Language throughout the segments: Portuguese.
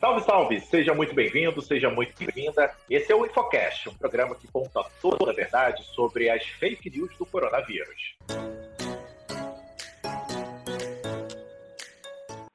Salve, salve! Seja muito bem-vindo, seja muito bem-vinda. Esse é o Infocast, um programa que conta toda a verdade sobre as fake news do coronavírus.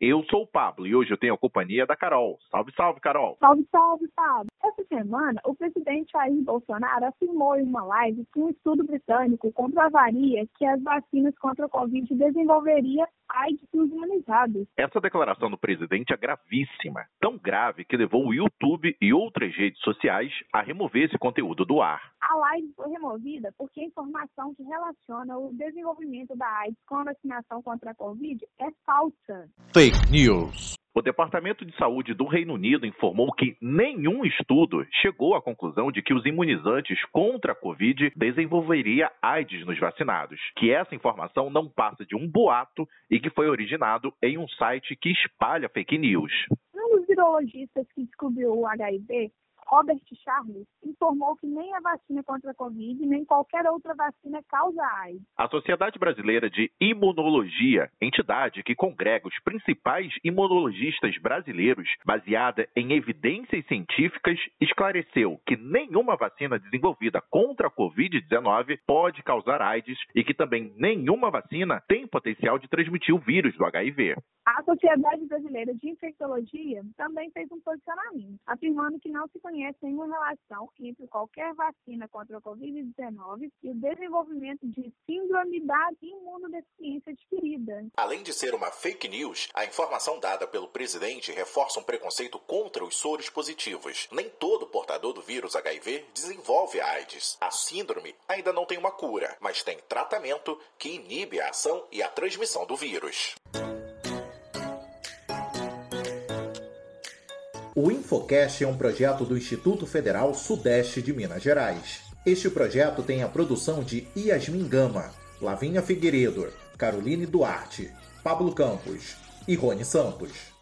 Eu sou o Pablo e hoje eu tenho a companhia da Carol. Salve, salve, Carol! Salve, salve, Pablo! Essa semana, o presidente Jair Bolsonaro afirmou em uma live que um estudo britânico comprovaria que as vacinas contra a Covid desenvolveria AIDS nos imunizados. Essa declaração do presidente é gravíssima. Tão grave que levou o YouTube e outras redes sociais a remover esse conteúdo do ar. A live foi removida porque a informação que relaciona o desenvolvimento da AIDS com a vacinação contra a Covid é falsa. Fake News. O Departamento de Saúde do Reino Unido informou que nenhum estudo chegou à conclusão de que os imunizantes contra a Covid desenvolveria AIDS nos vacinados, que essa informação não passa de um boato e que foi originado em um site que espalha fake news. Um dos virologistas que descobriu o HIV Robert Charles, informou que nem a vacina contra a Covid, nem qualquer outra vacina causa AIDS. A Sociedade Brasileira de Imunologia, entidade que congrega os principais imunologistas brasileiros, baseada em evidências científicas, esclareceu que nenhuma vacina desenvolvida contra a Covid-19 pode causar AIDS e que também nenhuma vacina tem potencial de transmitir o vírus do HIV. A Sociedade Brasileira de Infectologia também fez um posicionamento, afirmando que não se conhece nenhuma relação entre qualquer vacina contra a Covid-19 e o desenvolvimento de síndrome da imunodeficiência adquirida. Além de ser uma fake news, a informação dada pelo presidente reforça um preconceito contra os soros positivos. Nem todo portador do vírus HIV desenvolve AIDS. A síndrome ainda não tem uma cura, mas tem tratamento que inibe a ação e a transmissão do vírus. O Infocast é um projeto do Instituto Federal Sudeste de Minas Gerais. Este projeto tem a produção de Yasmin Gama, Lavinha Figueiredo, Caroline Duarte, Pablo Campos e Rony Santos.